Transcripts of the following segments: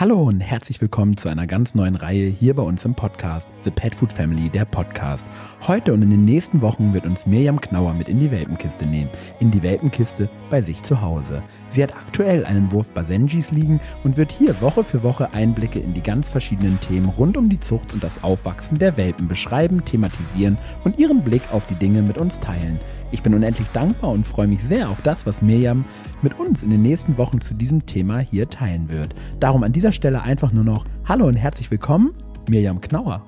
Hallo und herzlich willkommen zu einer ganz neuen Reihe hier bei uns im Podcast The Pet Food Family, der Podcast. Heute und in den nächsten Wochen wird uns Mirjam Knauer mit in die Welpenkiste nehmen. In die Welpenkiste bei sich zu Hause. Sie hat aktuell einen Wurf Basenjis liegen und wird hier Woche für Woche Einblicke in die ganz verschiedenen Themen rund um die Zucht und das Aufwachsen der Welpen beschreiben, thematisieren und ihren Blick auf die Dinge mit uns teilen. Ich bin unendlich dankbar und freue mich sehr auf das, was Mirjam mit uns in den nächsten Wochen zu diesem Thema hier teilen wird. Darum an dieser Stelle einfach nur noch Hallo und herzlich willkommen, Mirjam Knauer.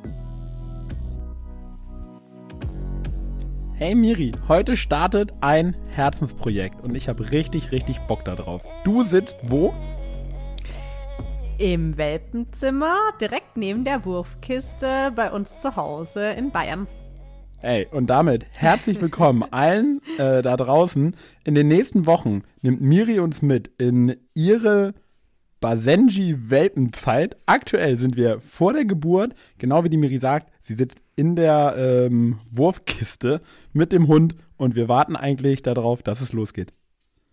Hey Miri, heute startet ein Herzensprojekt und ich habe richtig, richtig Bock darauf. Du sitzt wo? Im Welpenzimmer, direkt neben der Wurfkiste bei uns zu Hause in Bayern. Ey, und damit herzlich willkommen allen äh, da draußen. In den nächsten Wochen nimmt Miri uns mit in ihre Basenji-Welpenzeit. Aktuell sind wir vor der Geburt, genau wie die Miri sagt, sie sitzt in der ähm, Wurfkiste mit dem Hund und wir warten eigentlich darauf, dass es losgeht.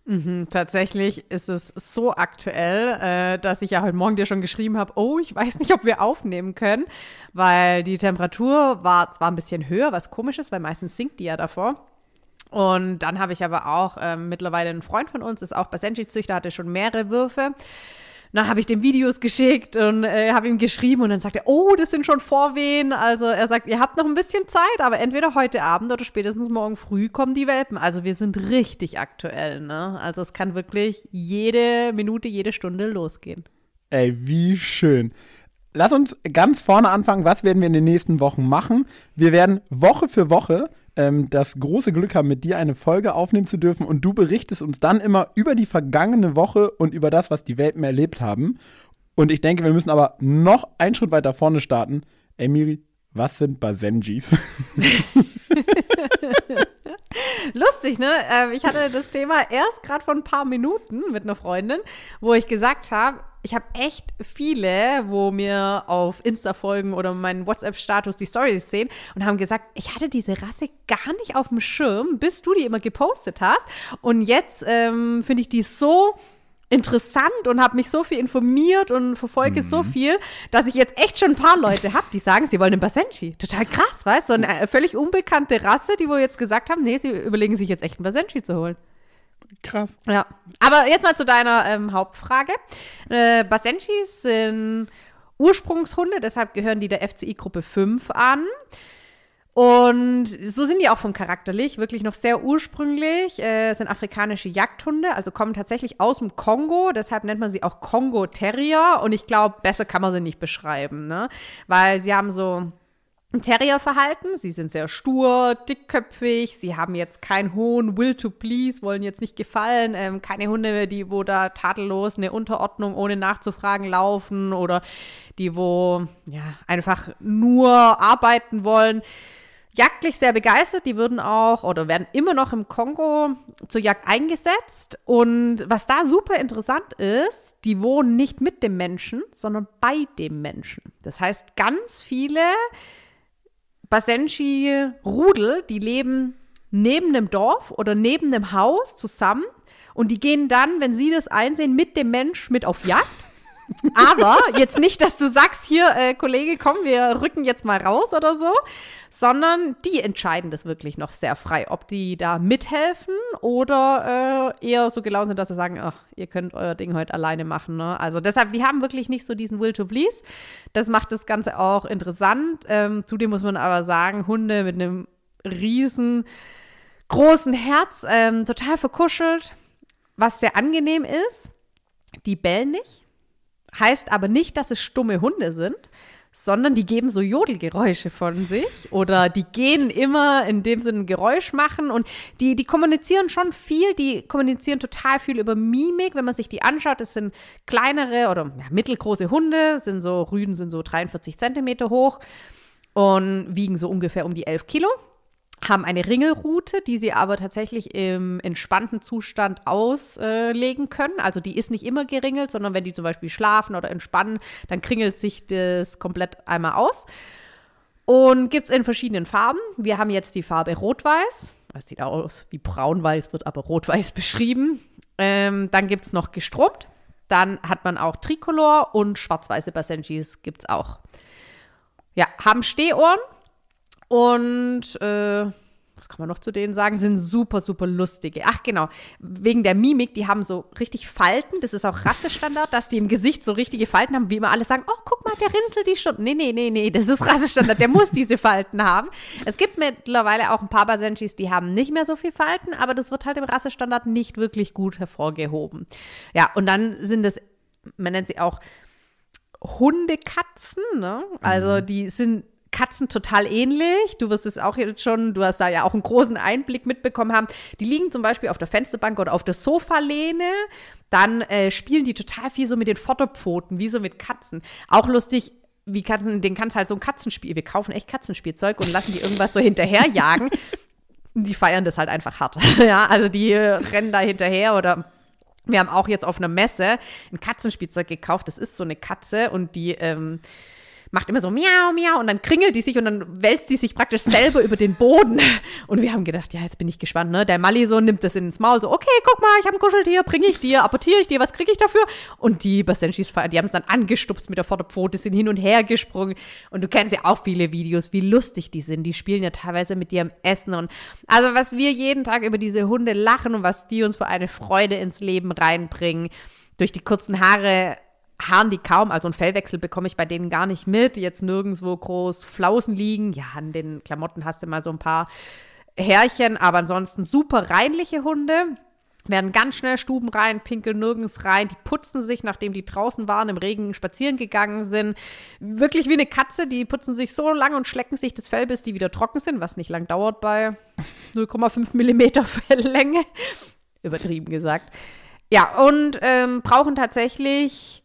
Mhm, tatsächlich ist es so aktuell, äh, dass ich ja heute Morgen dir schon geschrieben habe, oh, ich weiß nicht, ob wir aufnehmen können, weil die Temperatur war zwar ein bisschen höher, was komisch ist, weil meistens sinkt die ja davor. Und dann habe ich aber auch äh, mittlerweile einen Freund von uns, ist auch Basenji-Züchter, hatte schon mehrere Würfe dann habe ich dem Videos geschickt und äh, habe ihm geschrieben und dann sagt er, oh, das sind schon Vorwehen. Also er sagt, ihr habt noch ein bisschen Zeit, aber entweder heute Abend oder spätestens morgen früh kommen die Welpen. Also wir sind richtig aktuell, ne? Also es kann wirklich jede Minute, jede Stunde losgehen. Ey, wie schön. Lass uns ganz vorne anfangen. Was werden wir in den nächsten Wochen machen? Wir werden Woche für Woche ähm, das große Glück haben, mit dir eine Folge aufnehmen zu dürfen und du berichtest uns dann immer über die vergangene Woche und über das, was die Welpen erlebt haben. Und ich denke, wir müssen aber noch einen Schritt weiter vorne starten. Emiri, was sind Basenjis? Lustig, ne? Ähm, ich hatte das Thema erst gerade vor ein paar Minuten mit einer Freundin, wo ich gesagt habe, ich habe echt viele, wo mir auf Insta folgen oder meinen WhatsApp-Status die Stories sehen und haben gesagt, ich hatte diese Rasse gar nicht auf dem Schirm, bis du die immer gepostet hast. Und jetzt ähm, finde ich die so interessant und habe mich so viel informiert und verfolge mhm. so viel, dass ich jetzt echt schon ein paar Leute habe, die sagen, sie wollen einen Basenji. Total krass, weißt du? So eine völlig unbekannte Rasse, die wohl jetzt gesagt haben, nee, sie überlegen sich jetzt echt einen Basenji zu holen. Krass. Ja. Aber jetzt mal zu deiner ähm, Hauptfrage. Äh, Basenjis sind Ursprungshunde, deshalb gehören die der FCI-Gruppe 5 an. Und so sind die auch vom Charakterlich, wirklich noch sehr ursprünglich, äh, sind afrikanische Jagdhunde, also kommen tatsächlich aus dem Kongo, deshalb nennt man sie auch Kongo Terrier und ich glaube, besser kann man sie nicht beschreiben, ne? Weil sie haben so Terrierverhalten. Sie sind sehr stur, dickköpfig. Sie haben jetzt keinen hohen Will to Please, wollen jetzt nicht gefallen. Ähm, keine Hunde, die wo da tadellos eine Unterordnung ohne nachzufragen laufen oder die wo ja einfach nur arbeiten wollen. Jagdlich sehr begeistert. Die würden auch oder werden immer noch im Kongo zur Jagd eingesetzt. Und was da super interessant ist, die wohnen nicht mit dem Menschen, sondern bei dem Menschen. Das heißt, ganz viele Basenji-Rudel, die leben neben dem Dorf oder neben dem Haus zusammen und die gehen dann, wenn sie das einsehen, mit dem Mensch mit auf Jagd. Aber jetzt nicht, dass du sagst, hier, äh, Kollege, komm, wir rücken jetzt mal raus oder so, sondern die entscheiden das wirklich noch sehr frei, ob die da mithelfen oder äh, eher so gelaunt sind, dass sie sagen, ach, ihr könnt euer Ding heute alleine machen. Ne? Also deshalb, die haben wirklich nicht so diesen Will to Please. Das macht das Ganze auch interessant. Ähm, zudem muss man aber sagen, Hunde mit einem riesen großen Herz, ähm, total verkuschelt, was sehr angenehm ist. Die bellen nicht Heißt aber nicht, dass es stumme Hunde sind, sondern die geben so Jodelgeräusche von sich oder die gehen immer in dem Sinne ein Geräusch machen und die, die kommunizieren schon viel, die kommunizieren total viel über Mimik, wenn man sich die anschaut, das sind kleinere oder ja, mittelgroße Hunde, sind so, Rüden sind so 43 Zentimeter hoch und wiegen so ungefähr um die 11 Kilo haben eine Ringelrute, die sie aber tatsächlich im entspannten Zustand auslegen können. Also die ist nicht immer geringelt, sondern wenn die zum Beispiel schlafen oder entspannen, dann kringelt sich das komplett einmal aus. Und gibt es in verschiedenen Farben. Wir haben jetzt die Farbe Rot-Weiß. Das sieht aus wie Braun-Weiß, wird aber Rot-Weiß beschrieben. Ähm, dann gibt es noch gestrobt. Dann hat man auch Tricolor und schwarz-weiße Basenjis gibt es auch. Ja, haben Stehohren und äh, was kann man noch zu denen sagen, sind super, super lustige. Ach genau, wegen der Mimik, die haben so richtig Falten. Das ist auch Rassestandard, dass die im Gesicht so richtige Falten haben, wie immer alle sagen, oh, guck mal, der rinselt die schon. Nee, nee, nee, nee, das ist Rassestandard, der muss diese Falten haben. Es gibt mittlerweile auch ein paar Basenjis, die haben nicht mehr so viel Falten, aber das wird halt im Rassestandard nicht wirklich gut hervorgehoben. Ja, und dann sind es, man nennt sie auch Hundekatzen, ne? Also die sind Katzen total ähnlich. Du wirst es auch jetzt schon, du hast da ja auch einen großen Einblick mitbekommen haben. Die liegen zum Beispiel auf der Fensterbank oder auf der Sofalehne. Dann äh, spielen die total viel so mit den Vorderpfoten, wie so mit Katzen. Auch lustig, wie Katzen, den kannst halt so ein Katzenspiel. Wir kaufen echt Katzenspielzeug und lassen die irgendwas so hinterherjagen. die feiern das halt einfach hart. ja, also die äh, rennen da hinterher oder wir haben auch jetzt auf einer Messe ein Katzenspielzeug gekauft. Das ist so eine Katze und die ähm, macht immer so miau, miau und dann kringelt die sich und dann wälzt sie sich praktisch selber über den Boden. Und wir haben gedacht, ja, jetzt bin ich gespannt, ne? Der Mali so nimmt das ins Maul, so, okay, guck mal, ich habe ein Kuscheltier, bringe ich dir, apportiere ich dir, was kriege ich dafür? Und die Basenschis, die haben es dann angestupst mit der Vorderpfote, sind hin und her gesprungen. Und du kennst ja auch viele Videos, wie lustig die sind. Die spielen ja teilweise mit dir am Essen. Und also, was wir jeden Tag über diese Hunde lachen und was die uns für eine Freude ins Leben reinbringen, durch die kurzen Haare haaren die kaum, also einen Fellwechsel bekomme ich bei denen gar nicht mit. Jetzt nirgendwo groß Flausen liegen. Ja, an den Klamotten hast du mal so ein paar Härchen, aber ansonsten super reinliche Hunde. Werden ganz schnell Stuben rein, pinkeln nirgends rein. Die putzen sich, nachdem die draußen waren, im Regen spazieren gegangen sind. Wirklich wie eine Katze, die putzen sich so lang und schlecken sich das Fell, bis die wieder trocken sind, was nicht lang dauert bei 0,5 Millimeter Felllänge. Übertrieben gesagt. Ja, und ähm, brauchen tatsächlich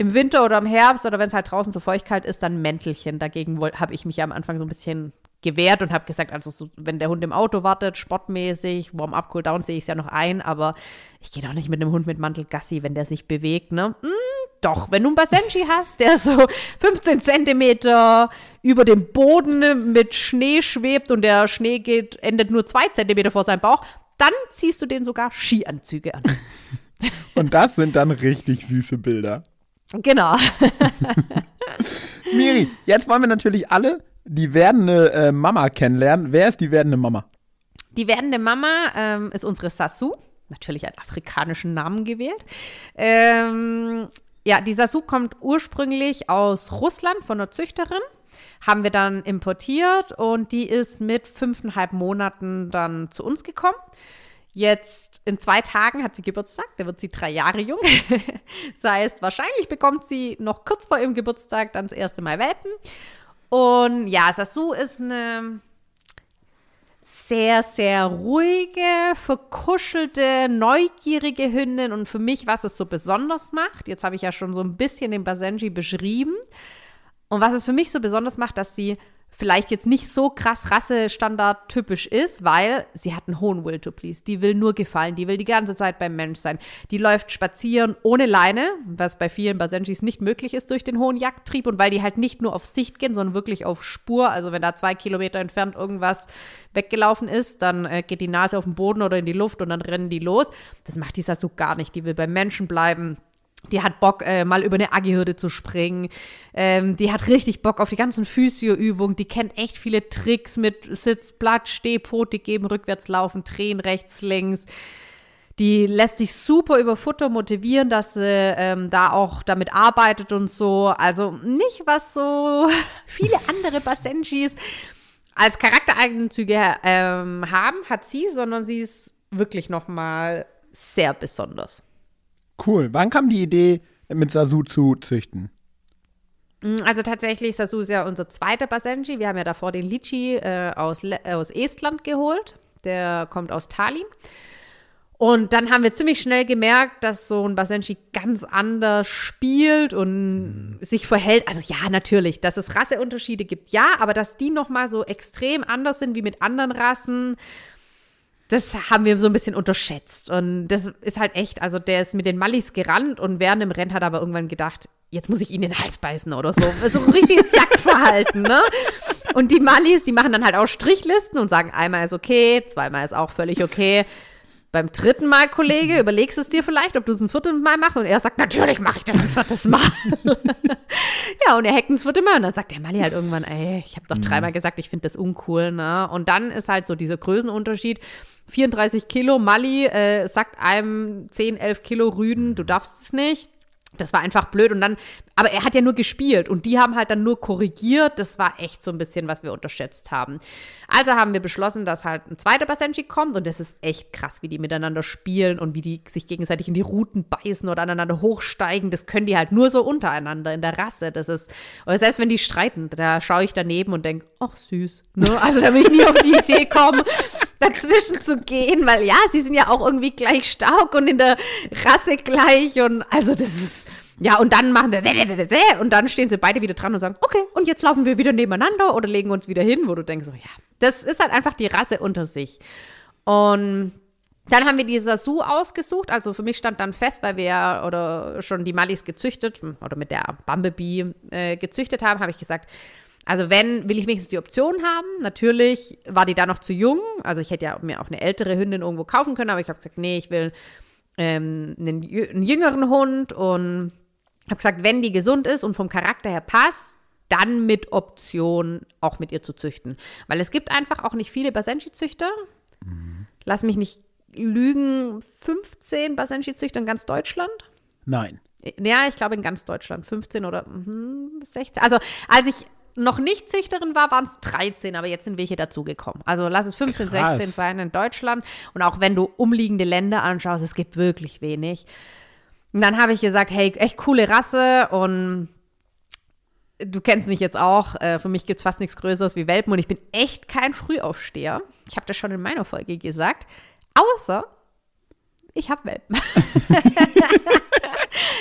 im Winter oder im Herbst oder wenn es halt draußen so feuchtkalt ist, dann Mäntelchen. Dagegen habe ich mich ja am Anfang so ein bisschen gewehrt und habe gesagt, also so, wenn der Hund im Auto wartet, sportmäßig, Warm-up, Cool-down sehe ich es ja noch ein, aber ich gehe doch nicht mit einem Hund mit Mantel Gassi, wenn der sich bewegt, ne? Hm, doch, wenn du einen Basenji hast, der so 15 Zentimeter über dem Boden mit Schnee schwebt und der Schnee geht, endet nur zwei Zentimeter vor seinem Bauch, dann ziehst du den sogar Skianzüge an. und das sind dann richtig süße Bilder. Genau. Miri, jetzt wollen wir natürlich alle die werdende äh, Mama kennenlernen. Wer ist die werdende Mama? Die werdende Mama ähm, ist unsere Sasu. Natürlich einen afrikanischen Namen gewählt. Ähm, ja, die Sasu kommt ursprünglich aus Russland von einer Züchterin. Haben wir dann importiert und die ist mit fünfeinhalb Monaten dann zu uns gekommen. Jetzt in zwei Tagen hat sie Geburtstag, da wird sie drei Jahre jung. das heißt, wahrscheinlich bekommt sie noch kurz vor ihrem Geburtstag dann das erste Mal Welpen. Und ja, Sasu ist eine sehr, sehr ruhige, verkuschelte, neugierige Hündin. Und für mich, was es so besonders macht, jetzt habe ich ja schon so ein bisschen den Basenji beschrieben. Und was es für mich so besonders macht, dass sie vielleicht jetzt nicht so krass Rassestandard typisch ist, weil sie hat einen hohen Will to Please. Die will nur gefallen, die will die ganze Zeit beim Mensch sein. Die läuft spazieren ohne Leine, was bei vielen Basenjis nicht möglich ist durch den hohen Jagdtrieb und weil die halt nicht nur auf Sicht gehen, sondern wirklich auf Spur. Also wenn da zwei Kilometer entfernt irgendwas weggelaufen ist, dann äh, geht die Nase auf den Boden oder in die Luft und dann rennen die los. Das macht dieser so gar nicht. Die will beim Menschen bleiben die hat Bock, äh, mal über eine Agihürde zu springen. Ähm, die hat richtig Bock auf die ganzen Physio-Übungen. Die kennt echt viele Tricks mit Sitz, Blatt, Steh, Pfote geben, rückwärts laufen, drehen, rechts, links. Die lässt sich super über Futter motivieren, dass sie ähm, da auch damit arbeitet und so. Also nicht, was so viele andere Basenjis als Charaktereigenzüge ähm, haben, hat sie, sondern sie ist wirklich noch mal sehr besonders. Cool. Wann kam die Idee, mit Sasu zu züchten? Mm, also tatsächlich, Sasu ist ja unser zweiter Basenji. Wir haben ja davor den Lichi äh, aus, aus Estland geholt. Der kommt aus Tallinn. Und dann haben wir ziemlich schnell gemerkt, dass so ein Basenji ganz anders spielt und mhm. sich verhält. Also ja, natürlich, dass es Rasseunterschiede gibt, ja, aber dass die noch mal so extrem anders sind wie mit anderen Rassen das haben wir so ein bisschen unterschätzt. Und das ist halt echt, also der ist mit den Mallis gerannt und während dem Rennen hat er aber irgendwann gedacht, jetzt muss ich ihn in den Hals beißen oder so. So ein richtiges Jagdverhalten, ne? Und die Mallis, die machen dann halt auch Strichlisten und sagen, einmal ist okay, zweimal ist auch völlig okay. Beim dritten Mal, Kollege, überlegst du es dir vielleicht, ob du es ein viertes Mal machst. Und er sagt, natürlich mache ich das ein viertes Mal. ja, und er hackt ein viertes Mal. Und dann sagt der Mali halt irgendwann, ey, ich habe doch dreimal gesagt, ich finde das uncool. Ne? Und dann ist halt so dieser Größenunterschied. 34 Kilo, Mali äh, sagt einem 10, 11 Kilo Rüden, du darfst es nicht. Das war einfach blöd und dann, aber er hat ja nur gespielt und die haben halt dann nur korrigiert. Das war echt so ein bisschen, was wir unterschätzt haben. Also haben wir beschlossen, dass halt ein zweiter Basenji kommt und das ist echt krass, wie die miteinander spielen und wie die sich gegenseitig in die Ruten beißen oder aneinander hochsteigen. Das können die halt nur so untereinander in der Rasse. Das ist, oder selbst wenn die streiten, da schaue ich daneben und denke, ach süß. Ne? Also da will ich nie auf die Idee kommen, dazwischen zu gehen, weil ja, sie sind ja auch irgendwie gleich stark und in der Rasse gleich und also das ist ja, und dann machen wir und dann stehen sie beide wieder dran und sagen, okay, und jetzt laufen wir wieder nebeneinander oder legen uns wieder hin, wo du denkst, so, ja, das ist halt einfach die Rasse unter sich. Und dann haben wir die Sasu ausgesucht. Also für mich stand dann fest, weil wir ja oder schon die Malis gezüchtet oder mit der Bumblebee äh, gezüchtet haben, habe ich gesagt, also wenn, will ich wenigstens die Option haben. Natürlich war die da noch zu jung. Also ich hätte ja mir auch eine ältere Hündin irgendwo kaufen können, aber ich habe gesagt, nee, ich will ähm, einen, einen jüngeren Hund und habe gesagt, wenn die gesund ist und vom Charakter her passt, dann mit Option auch mit ihr zu züchten. Weil es gibt einfach auch nicht viele Basenji-Züchter. Mhm. Lass mich nicht lügen, 15 Basenji-Züchter in ganz Deutschland? Nein. Ja, ich glaube in ganz Deutschland. 15 oder mh, 16. Also als ich noch nicht Züchterin war, waren es 13, aber jetzt sind welche dazugekommen. Also lass es 15, Krass. 16 sein in Deutschland. Und auch wenn du umliegende Länder anschaust, es gibt wirklich wenig. Und dann habe ich gesagt, hey, echt coole Rasse und du kennst mich jetzt auch. Äh, für mich gibt es fast nichts Größeres wie Welpen und ich bin echt kein Frühaufsteher. Ich habe das schon in meiner Folge gesagt. Außer ich habe Welpen.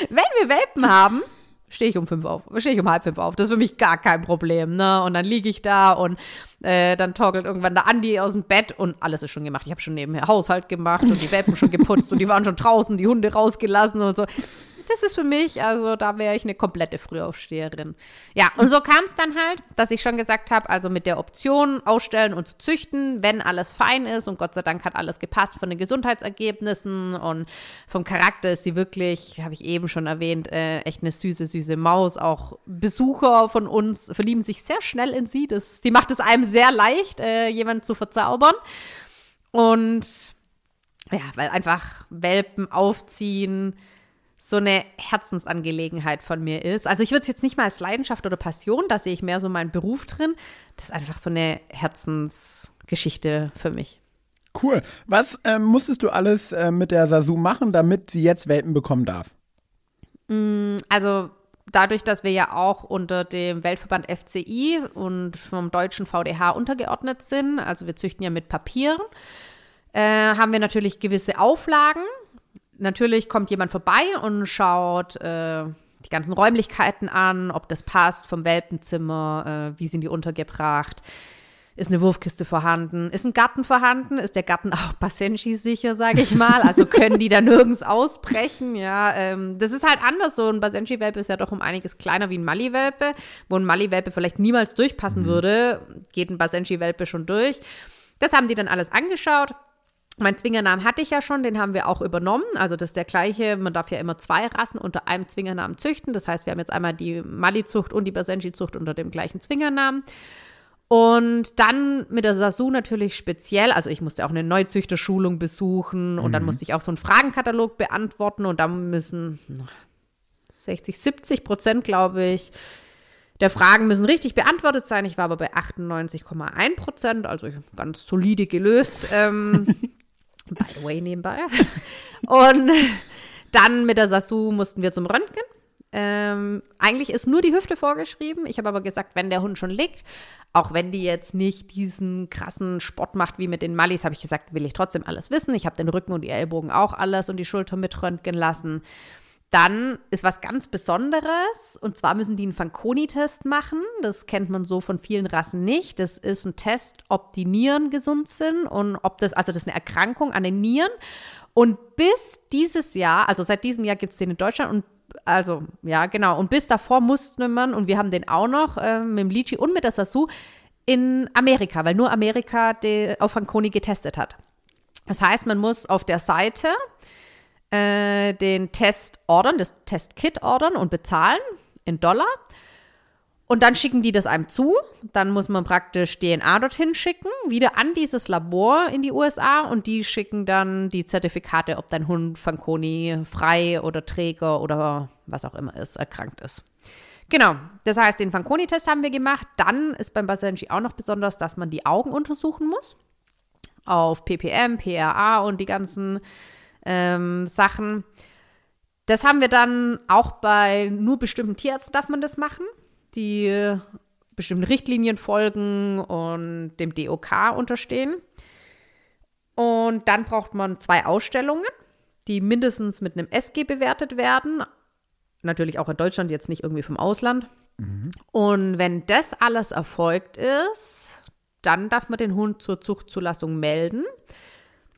Wenn wir Welpen haben, stehe ich um fünf auf, stehe ich um halb fünf auf. Das ist für mich gar kein Problem, ne? Und dann liege ich da und äh, dann torkelt irgendwann der Andi aus dem Bett und alles ist schon gemacht. Ich habe schon nebenher Haushalt gemacht und die Welpen schon geputzt und die waren schon draußen, die Hunde rausgelassen und so das ist für mich, also da wäre ich eine komplette Frühaufsteherin. Ja, und so kam es dann halt, dass ich schon gesagt habe, also mit der Option ausstellen und zu züchten, wenn alles fein ist und Gott sei Dank hat alles gepasst von den Gesundheitsergebnissen und vom Charakter ist sie wirklich, habe ich eben schon erwähnt, äh, echt eine süße, süße Maus. Auch Besucher von uns verlieben sich sehr schnell in sie. Das, sie macht es einem sehr leicht, äh, jemanden zu verzaubern. Und ja, weil einfach Welpen aufziehen, so eine Herzensangelegenheit von mir ist. Also ich würde es jetzt nicht mal als Leidenschaft oder Passion, da sehe ich mehr so meinen Beruf drin. Das ist einfach so eine Herzensgeschichte für mich. Cool. Was ähm, musstest du alles äh, mit der Sasu machen, damit sie jetzt Welpen bekommen darf? Mm, also dadurch, dass wir ja auch unter dem Weltverband FCI und vom deutschen VDH untergeordnet sind, also wir züchten ja mit Papieren, äh, haben wir natürlich gewisse Auflagen natürlich kommt jemand vorbei und schaut äh, die ganzen Räumlichkeiten an, ob das passt vom Welpenzimmer, äh, wie sind die untergebracht. Ist eine Wurfkiste vorhanden? Ist ein Garten vorhanden? Ist der Garten auch Basenji sicher, sage ich mal? Also können die da nirgends ausbrechen? Ja, ähm, das ist halt anders. So ein Basenji-Welpe ist ja doch um einiges kleiner wie ein Mali-Welpe, wo ein Mali-Welpe vielleicht niemals durchpassen mhm. würde, geht ein Basenji-Welpe schon durch. Das haben die dann alles angeschaut mein Zwingernamen hatte ich ja schon, den haben wir auch übernommen. Also das ist der gleiche, man darf ja immer zwei Rassen unter einem Zwingernamen züchten. Das heißt, wir haben jetzt einmal die Mali-Zucht und die Basenji-Zucht unter dem gleichen Zwingernamen. Und dann mit der Sasu natürlich speziell, also ich musste auch eine Neuzüchterschulung besuchen und mhm. dann musste ich auch so einen Fragenkatalog beantworten und da müssen 60, 70 Prozent, glaube ich, der Fragen müssen richtig beantwortet sein. Ich war aber bei 98,1 Prozent, also ganz solide gelöst. Ähm, By the way, nebenbei. Und dann mit der Sasu mussten wir zum Röntgen. Ähm, eigentlich ist nur die Hüfte vorgeschrieben. Ich habe aber gesagt, wenn der Hund schon liegt, auch wenn die jetzt nicht diesen krassen Sport macht wie mit den Mallis, habe ich gesagt, will ich trotzdem alles wissen. Ich habe den Rücken und die Ellbogen auch alles und die Schulter mit röntgen lassen. Dann ist was ganz Besonderes und zwar müssen die einen Fanconi-Test machen. Das kennt man so von vielen Rassen nicht. Das ist ein Test, ob die Nieren gesund sind und ob das, also das ist eine Erkrankung an den Nieren. Und bis dieses Jahr, also seit diesem Jahr gibt es den in Deutschland und also, ja, genau. Und bis davor musste man, und wir haben den auch noch äh, mit dem Litchi und mit der Sasu, in Amerika, weil nur Amerika auf Fanconi getestet hat. Das heißt, man muss auf der Seite äh, den Test ordern, das Testkit ordern und bezahlen in Dollar. Und dann schicken die das einem zu. Dann muss man praktisch DNA dorthin schicken, wieder an dieses Labor in die USA und die schicken dann die Zertifikate, ob dein Hund Fanconi frei oder Träger oder was auch immer ist, erkrankt ist. Genau, das heißt, den Fanconi-Test haben wir gemacht. Dann ist beim Basenji auch noch besonders, dass man die Augen untersuchen muss. Auf PPM, PRA und die ganzen ähm, Sachen. Das haben wir dann auch bei nur bestimmten Tierärzten darf man das machen die bestimmten Richtlinien folgen und dem DOK unterstehen. Und dann braucht man zwei Ausstellungen, die mindestens mit einem SG bewertet werden. Natürlich auch in Deutschland, jetzt nicht irgendwie vom Ausland. Mhm. Und wenn das alles erfolgt ist, dann darf man den Hund zur Zuchtzulassung melden.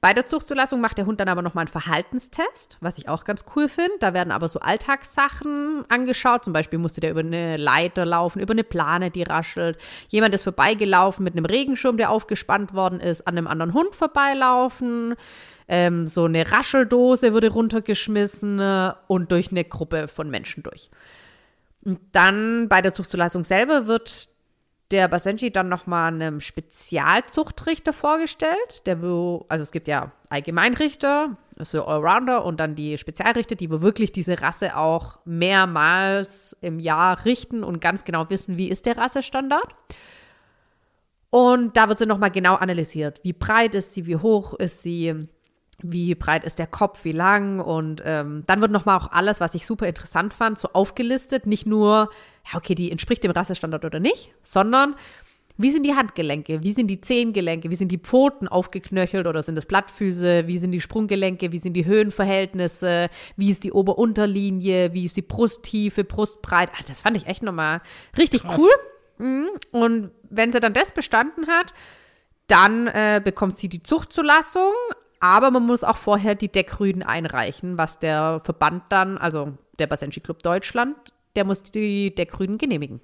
Bei der Zuchtzulassung macht der Hund dann aber nochmal einen Verhaltenstest, was ich auch ganz cool finde. Da werden aber so Alltagssachen angeschaut. Zum Beispiel musste der über eine Leiter laufen, über eine Plane, die raschelt. Jemand ist vorbeigelaufen mit einem Regenschirm, der aufgespannt worden ist, an einem anderen Hund vorbeilaufen. Ähm, so eine Rascheldose wurde runtergeschmissen äh, und durch eine Gruppe von Menschen durch. Und dann bei der Zuchtzulassung selber wird der Basenji dann nochmal einem Spezialzuchtrichter vorgestellt, der wo, also es gibt ja Allgemeinrichter, also Allrounder und dann die Spezialrichter, die wo wirklich diese Rasse auch mehrmals im Jahr richten und ganz genau wissen, wie ist der Rassestandard. Und da wird sie nochmal genau analysiert. Wie breit ist sie, wie hoch ist sie, wie breit ist der Kopf, wie lang und ähm, dann wird nochmal auch alles, was ich super interessant fand, so aufgelistet. Nicht nur, ja, okay, die entspricht dem Rassestandard oder nicht, sondern wie sind die Handgelenke, wie sind die Zehengelenke, wie sind die Pfoten aufgeknöchelt oder sind es Blattfüße, wie sind die Sprunggelenke, wie sind die Höhenverhältnisse, wie ist die Ober-Unterlinie, wie ist die Brusttiefe, Brustbreit. Ah, das fand ich echt nochmal richtig Krass. cool. Mhm. Und wenn sie dann das bestanden hat, dann äh, bekommt sie die Zuchtzulassung, aber man muss auch vorher die Deckrüden einreichen, was der Verband dann, also der Basenji Club Deutschland, der muss die Deckrüden genehmigen.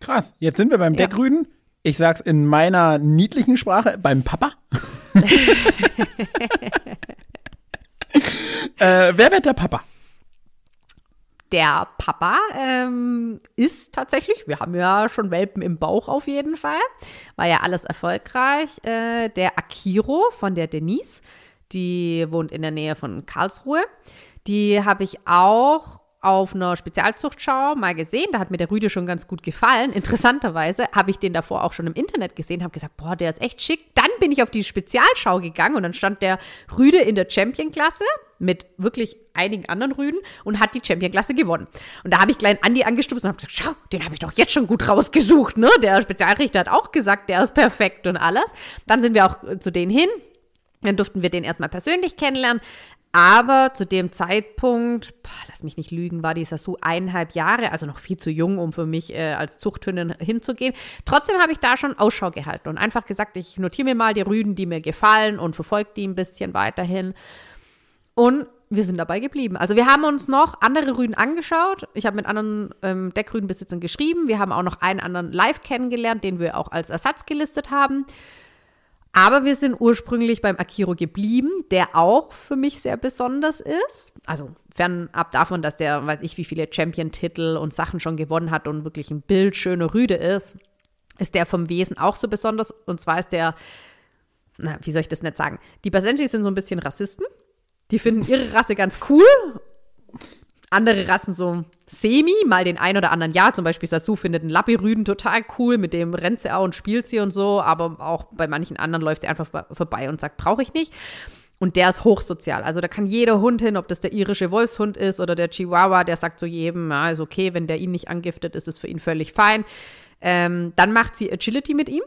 Krass. Jetzt sind wir beim ja. Deckrüden. Ich sag's in meiner niedlichen Sprache, beim Papa. äh, wer wird der Papa? Der Papa ähm, ist tatsächlich, wir haben ja schon Welpen im Bauch auf jeden Fall, war ja alles erfolgreich. Äh, der Akiro von der Denise, die wohnt in der Nähe von Karlsruhe. Die habe ich auch auf einer Spezialzuchtschau mal gesehen. Da hat mir der Rüde schon ganz gut gefallen. Interessanterweise habe ich den davor auch schon im Internet gesehen, habe gesagt, boah, der ist echt schick. Dann bin ich auf die Spezialschau gegangen und dann stand der Rüde in der Champion-Klasse mit wirklich einigen anderen Rüden und hat die Champion-Klasse gewonnen. Und da habe ich klein Andi angestupst und habe gesagt, schau, den habe ich doch jetzt schon gut rausgesucht. Ne? Der Spezialrichter hat auch gesagt, der ist perfekt und alles. Dann sind wir auch zu denen hin. Dann durften wir den erstmal persönlich kennenlernen. Aber zu dem Zeitpunkt, boah, lass mich nicht lügen, war dieser so eineinhalb Jahre, also noch viel zu jung, um für mich äh, als Zuchthündin hinzugehen. Trotzdem habe ich da schon Ausschau gehalten und einfach gesagt, ich notiere mir mal die Rüden, die mir gefallen und verfolge die ein bisschen weiterhin. Und wir sind dabei geblieben. Also wir haben uns noch andere Rüden angeschaut. Ich habe mit anderen ähm, Deckrüdenbesitzern geschrieben. Wir haben auch noch einen anderen live kennengelernt, den wir auch als Ersatz gelistet haben. Aber wir sind ursprünglich beim Akiro geblieben, der auch für mich sehr besonders ist. Also fernab davon, dass der, weiß ich, wie viele Champion-Titel und Sachen schon gewonnen hat und wirklich ein bildschöner Rüde ist, ist der vom Wesen auch so besonders. Und zwar ist der, na, wie soll ich das nicht sagen? Die Basenjis sind so ein bisschen Rassisten. Die finden ihre Rasse ganz cool andere Rassen so semi, mal den ein oder anderen Jahr. Zum Beispiel Sasu findet einen Lappi-Rüden total cool, mit dem rennt sie auch und spielt sie und so, aber auch bei manchen anderen läuft sie einfach vorbei und sagt, brauche ich nicht. Und der ist hochsozial. Also da kann jeder Hund hin, ob das der irische Wolfshund ist oder der Chihuahua, der sagt zu jedem, ja, ist okay, wenn der ihn nicht angiftet, ist es für ihn völlig fein. Ähm, dann macht sie Agility mit ihm.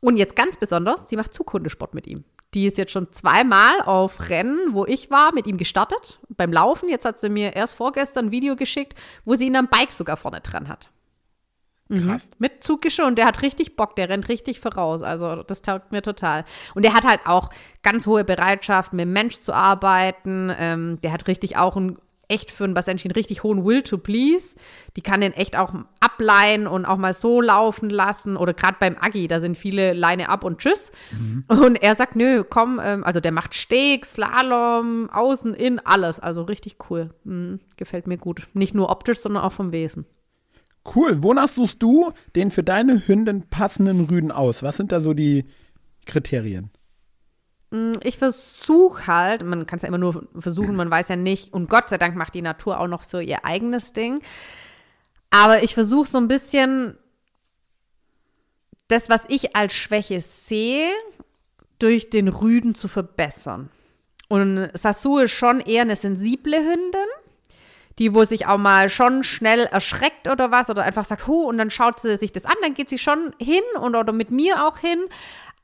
Und jetzt ganz besonders, sie macht Zughundesport mit ihm. Die ist jetzt schon zweimal auf Rennen, wo ich war, mit ihm gestartet, beim Laufen. Jetzt hat sie mir erst vorgestern ein Video geschickt, wo sie ihn am Bike sogar vorne dran hat. Mhm. Krass. Mit Zuggesche und der hat richtig Bock, der rennt richtig voraus. Also das taugt mir total. Und der hat halt auch ganz hohe Bereitschaft, mit dem Mensch zu arbeiten. Ähm, der hat richtig auch ein echt für einen Basenji einen richtig hohen Will to Please. Die kann den echt auch ableihen und auch mal so laufen lassen. Oder gerade beim Agi, da sind viele Leine ab und tschüss. Mhm. Und er sagt, nö, komm, ähm, also der macht Steg, Slalom, außen, in, alles. Also richtig cool. Mhm, gefällt mir gut. Nicht nur optisch, sondern auch vom Wesen. Cool. Wonach suchst du den für deine Hündin passenden Rüden aus? Was sind da so die Kriterien? Mm, ich versuche halt, man kann es ja immer nur versuchen, man weiß ja nicht, und Gott sei Dank macht die Natur auch noch so ihr eigenes Ding. Aber ich versuche so ein bisschen das, was ich als Schwäche sehe, durch den Rüden zu verbessern. Und Sasu ist schon eher eine sensible Hündin, die, wo sich auch mal schon schnell erschreckt oder was, oder einfach sagt, hu, und dann schaut sie sich das an, dann geht sie schon hin und oder mit mir auch hin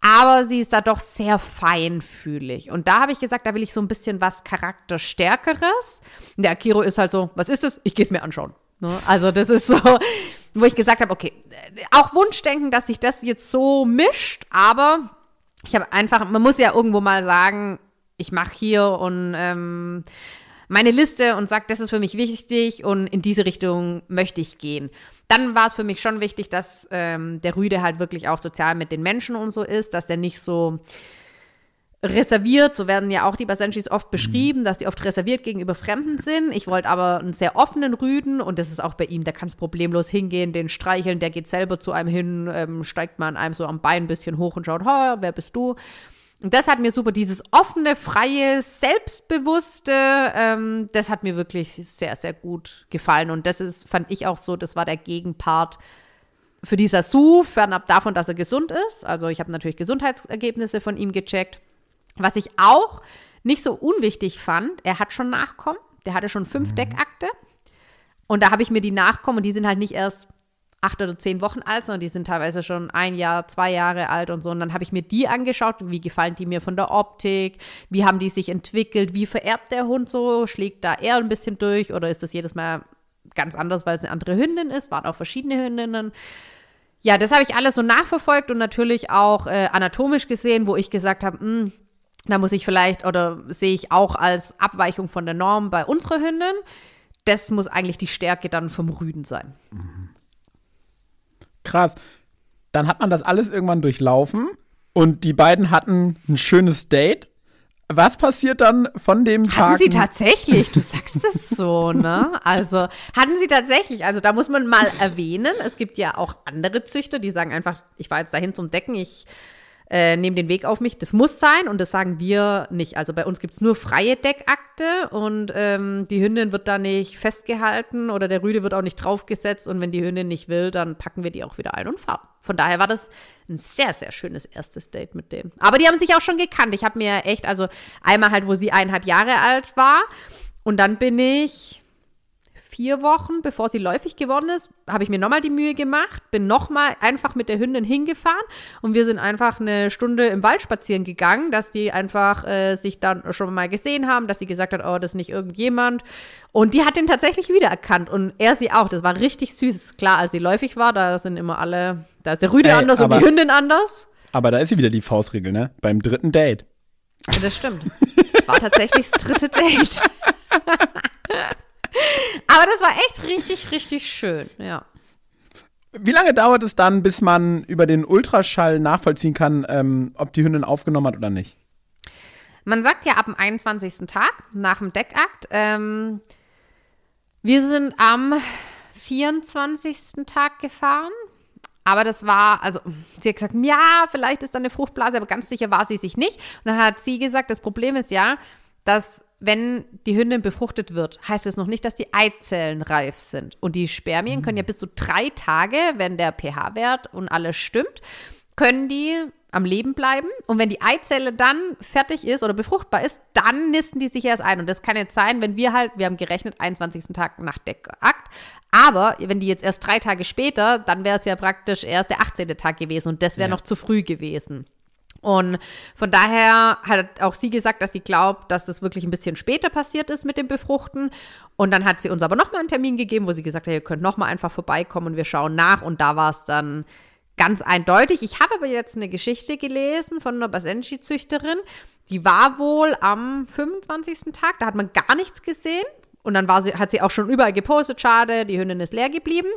aber sie ist da doch sehr feinfühlig. Und da habe ich gesagt, da will ich so ein bisschen was Charakterstärkeres. Der Akiro ist halt so, was ist es? Ich gehe es mir anschauen. Ne? Also das ist so, wo ich gesagt habe, okay, auch Wunschdenken, dass sich das jetzt so mischt, aber ich habe einfach, man muss ja irgendwo mal sagen, ich mache hier und ähm, meine Liste und sage, das ist für mich wichtig und in diese Richtung möchte ich gehen dann war es für mich schon wichtig, dass ähm, der Rüde halt wirklich auch sozial mit den Menschen und so ist, dass der nicht so reserviert, so werden ja auch die Basenschis oft beschrieben, mhm. dass die oft reserviert gegenüber Fremden sind. Ich wollte aber einen sehr offenen Rüden und das ist auch bei ihm, der kann es problemlos hingehen, den streicheln, der geht selber zu einem hin, ähm, steigt mal an einem so am Bein ein bisschen hoch und schaut, wer bist du? Und das hat mir super, dieses offene, freie, selbstbewusste, ähm, das hat mir wirklich sehr, sehr gut gefallen. Und das ist, fand ich auch so, das war der Gegenpart für dieser Su, fernab davon, dass er gesund ist. Also ich habe natürlich Gesundheitsergebnisse von ihm gecheckt. Was ich auch nicht so unwichtig fand, er hat schon Nachkommen. Der hatte schon fünf mhm. Deckakte. Und da habe ich mir die Nachkommen, und die sind halt nicht erst acht oder zehn Wochen alt, sondern die sind teilweise schon ein Jahr, zwei Jahre alt und so. Und dann habe ich mir die angeschaut, wie gefallen die mir von der Optik, wie haben die sich entwickelt, wie vererbt der Hund so, schlägt da er ein bisschen durch oder ist das jedes Mal ganz anders, weil es eine andere Hündin ist, waren auch verschiedene Hündinnen. Ja, das habe ich alles so nachverfolgt und natürlich auch äh, anatomisch gesehen, wo ich gesagt habe, hm, da muss ich vielleicht oder sehe ich auch als Abweichung von der Norm bei unserer Hündin. Das muss eigentlich die Stärke dann vom Rüden sein. Mhm. Krass. Dann hat man das alles irgendwann durchlaufen und die beiden hatten ein schönes Date. Was passiert dann von dem hatten Tag? Hatten sie tatsächlich, du sagst es so, ne? Also, hatten sie tatsächlich, also da muss man mal erwähnen, es gibt ja auch andere Züchter, die sagen einfach, ich war jetzt dahin zum Decken, ich äh, nehmen den Weg auf mich. Das muss sein und das sagen wir nicht. Also bei uns gibt es nur freie Deckakte und ähm, die Hündin wird da nicht festgehalten oder der Rüde wird auch nicht draufgesetzt und wenn die Hündin nicht will, dann packen wir die auch wieder ein und fahren. Von daher war das ein sehr, sehr schönes erstes Date mit denen. Aber die haben sich auch schon gekannt. Ich habe mir echt, also einmal halt, wo sie eineinhalb Jahre alt war und dann bin ich vier Wochen, bevor sie läufig geworden ist, habe ich mir nochmal die Mühe gemacht, bin nochmal einfach mit der Hündin hingefahren und wir sind einfach eine Stunde im Wald spazieren gegangen, dass die einfach äh, sich dann schon mal gesehen haben, dass sie gesagt hat, oh, das ist nicht irgendjemand. Und die hat den tatsächlich wiedererkannt und er sie auch. Das war richtig süß. Klar, als sie läufig war, da sind immer alle, da ist der Rüde Ey, anders aber, und die Hündin anders. Aber da ist sie wieder die Faustregel, ne? Beim dritten Date. Ja, das stimmt. Das war tatsächlich das dritte Date. War echt richtig, richtig schön, ja. Wie lange dauert es dann, bis man über den Ultraschall nachvollziehen kann, ähm, ob die Hündin aufgenommen hat oder nicht? Man sagt ja ab dem 21. Tag nach dem Deckakt. Ähm, wir sind am 24. Tag gefahren. Aber das war, also sie hat gesagt, ja, vielleicht ist da eine Fruchtblase, aber ganz sicher war sie sich nicht. Und dann hat sie gesagt, das Problem ist ja, dass wenn die Hündin befruchtet wird, heißt es noch nicht, dass die Eizellen reif sind. Und die Spermien können ja bis zu drei Tage, wenn der pH-Wert und alles stimmt, können die am Leben bleiben. Und wenn die Eizelle dann fertig ist oder befruchtbar ist, dann nisten die sich erst ein. Und das kann jetzt sein, wenn wir halt, wir haben gerechnet, 21. Tag nach Deckakt. Aber wenn die jetzt erst drei Tage später, dann wäre es ja praktisch erst der 18. Tag gewesen. Und das wäre ja. noch zu früh gewesen. Und von daher hat auch sie gesagt, dass sie glaubt, dass das wirklich ein bisschen später passiert ist mit dem Befruchten. Und dann hat sie uns aber nochmal einen Termin gegeben, wo sie gesagt hat, ihr könnt nochmal einfach vorbeikommen und wir schauen nach. Und da war es dann ganz eindeutig. Ich habe aber jetzt eine Geschichte gelesen von einer Basenji-Züchterin. Die war wohl am 25. Tag, da hat man gar nichts gesehen. Und dann war sie, hat sie auch schon überall gepostet, schade, die Hündin ist leer geblieben.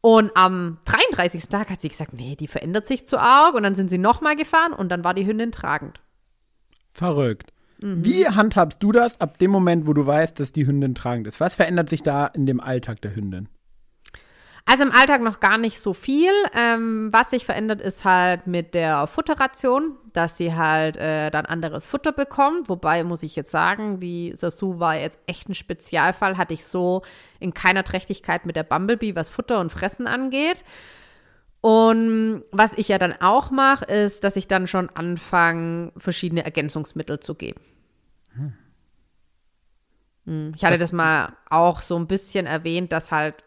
Und am 33. Tag hat sie gesagt, nee, die verändert sich zu arg. Und dann sind sie nochmal gefahren und dann war die Hündin tragend. Verrückt. Mhm. Wie handhabst du das ab dem Moment, wo du weißt, dass die Hündin tragend ist? Was verändert sich da in dem Alltag der Hündin? Also im Alltag noch gar nicht so viel. Ähm, was sich verändert, ist halt mit der Futterration, dass sie halt äh, dann anderes Futter bekommt. Wobei muss ich jetzt sagen, die Sasu war jetzt echt ein Spezialfall. Hatte ich so in keiner Trächtigkeit mit der Bumblebee, was Futter und Fressen angeht. Und was ich ja dann auch mache, ist, dass ich dann schon anfange, verschiedene Ergänzungsmittel zu geben. Hm. hm ich hatte das, das mal auch so ein bisschen erwähnt, dass halt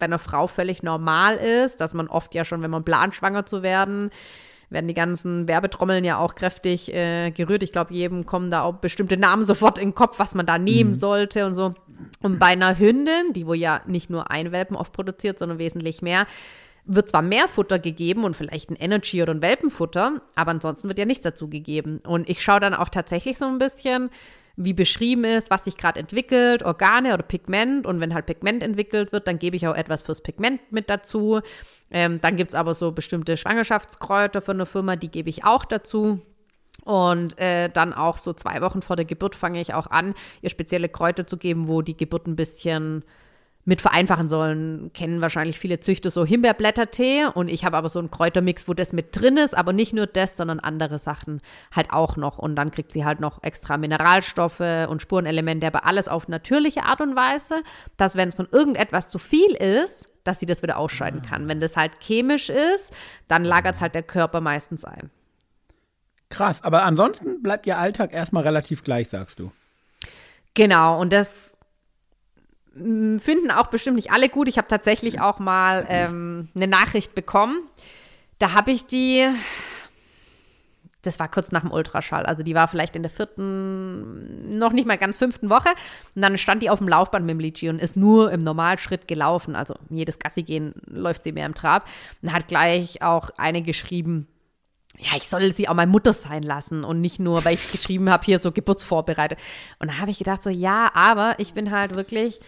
bei einer Frau völlig normal ist, dass man oft ja schon, wenn man plant, schwanger zu werden, werden die ganzen Werbetrommeln ja auch kräftig äh, gerührt. Ich glaube, jedem kommen da auch bestimmte Namen sofort in den Kopf, was man da nehmen mhm. sollte und so. Und bei einer Hündin, die wo ja nicht nur ein Welpen oft produziert, sondern wesentlich mehr, wird zwar mehr Futter gegeben und vielleicht ein Energy oder ein Welpenfutter, aber ansonsten wird ja nichts dazu gegeben. Und ich schaue dann auch tatsächlich so ein bisschen, wie beschrieben ist, was sich gerade entwickelt, Organe oder Pigment. Und wenn halt Pigment entwickelt wird, dann gebe ich auch etwas fürs Pigment mit dazu. Ähm, dann gibt es aber so bestimmte Schwangerschaftskräuter von der Firma, die gebe ich auch dazu. Und äh, dann auch so zwei Wochen vor der Geburt fange ich auch an, ihr spezielle Kräuter zu geben, wo die Geburt ein bisschen mit vereinfachen sollen. Kennen wahrscheinlich viele Züchter so Himbeerblättertee und ich habe aber so einen Kräutermix, wo das mit drin ist, aber nicht nur das, sondern andere Sachen halt auch noch. Und dann kriegt sie halt noch extra Mineralstoffe und Spurenelemente, aber alles auf natürliche Art und Weise, dass wenn es von irgendetwas zu viel ist, dass sie das wieder ausscheiden kann. Wenn das halt chemisch ist, dann lagert es halt der Körper meistens ein. Krass, aber ansonsten bleibt ihr Alltag erstmal relativ gleich, sagst du. Genau, und das finden auch bestimmt nicht alle gut. Ich habe tatsächlich auch mal ähm, eine Nachricht bekommen. Da habe ich die, das war kurz nach dem Ultraschall, also die war vielleicht in der vierten, noch nicht mal ganz fünften Woche. Und dann stand die auf dem Laufband mit dem Lichi und ist nur im Normalschritt gelaufen. Also jedes Gassi gehen läuft sie mehr im Trab. Und hat gleich auch eine geschrieben, ja, ich soll sie auch mal Mutter sein lassen und nicht nur, weil ich geschrieben habe, hier so Geburtsvorbereitet. Und da habe ich gedacht, so, ja, aber ich bin halt wirklich,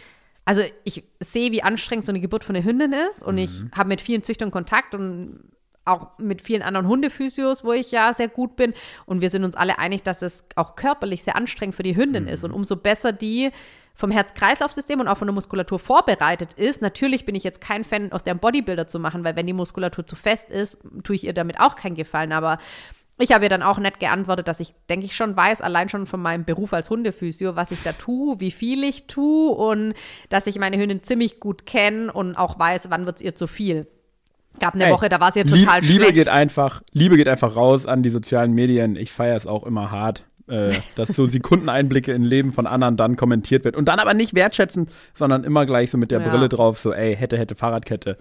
also ich sehe, wie anstrengend so eine Geburt von einer Hündin ist und mhm. ich habe mit vielen Züchtern Kontakt und auch mit vielen anderen Hundephysios, wo ich ja sehr gut bin. Und wir sind uns alle einig, dass es auch körperlich sehr anstrengend für die Hündin mhm. ist. Und umso besser die vom Herz-Kreislauf-System und auch von der Muskulatur vorbereitet ist. Natürlich bin ich jetzt kein Fan, aus der Bodybuilder zu machen, weil wenn die Muskulatur zu fest ist, tue ich ihr damit auch keinen Gefallen. Aber ich habe ihr dann auch nett geantwortet, dass ich, denke ich, schon weiß, allein schon von meinem Beruf als Hundephysio, was ich da tue, wie viel ich tue und dass ich meine Hündin ziemlich gut kenne und auch weiß, wann wird es ihr zu viel. Gab eine Ey, Woche, da war es ihr total Liebe schlecht. Liebe geht einfach, Liebe geht einfach raus an die sozialen Medien. Ich feiere es auch immer hart äh, dass so Sekundeneinblicke in Leben von anderen dann kommentiert wird. Und dann aber nicht wertschätzend, sondern immer gleich so mit der ja. Brille drauf, so, ey, hätte, hätte, Fahrradkette.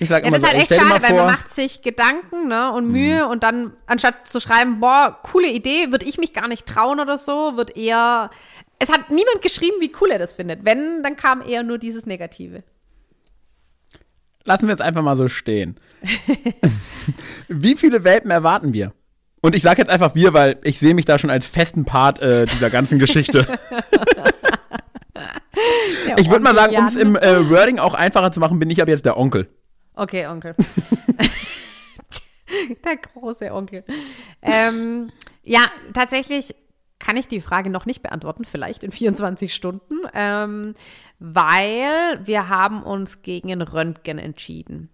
Ich sag ja, immer das ist halt echt schade, weil man macht sich Gedanken ne, und mhm. Mühe mhm. und dann, anstatt zu schreiben, boah, coole Idee, würde ich mich gar nicht trauen oder so, wird eher. Es hat niemand geschrieben, wie cool er das findet. Wenn, dann kam eher nur dieses Negative. Lassen wir es einfach mal so stehen. wie viele Welpen erwarten wir? Und ich sage jetzt einfach wir, weil ich sehe mich da schon als festen Part äh, dieser ganzen Geschichte. ich würde mal sagen, um es im äh, Wording auch einfacher zu machen, bin ich aber jetzt der Onkel. Okay, Onkel. der große Onkel. Ähm, ja, tatsächlich kann ich die Frage noch nicht beantworten, vielleicht in 24 Stunden, ähm, weil wir haben uns gegen ein Röntgen entschieden.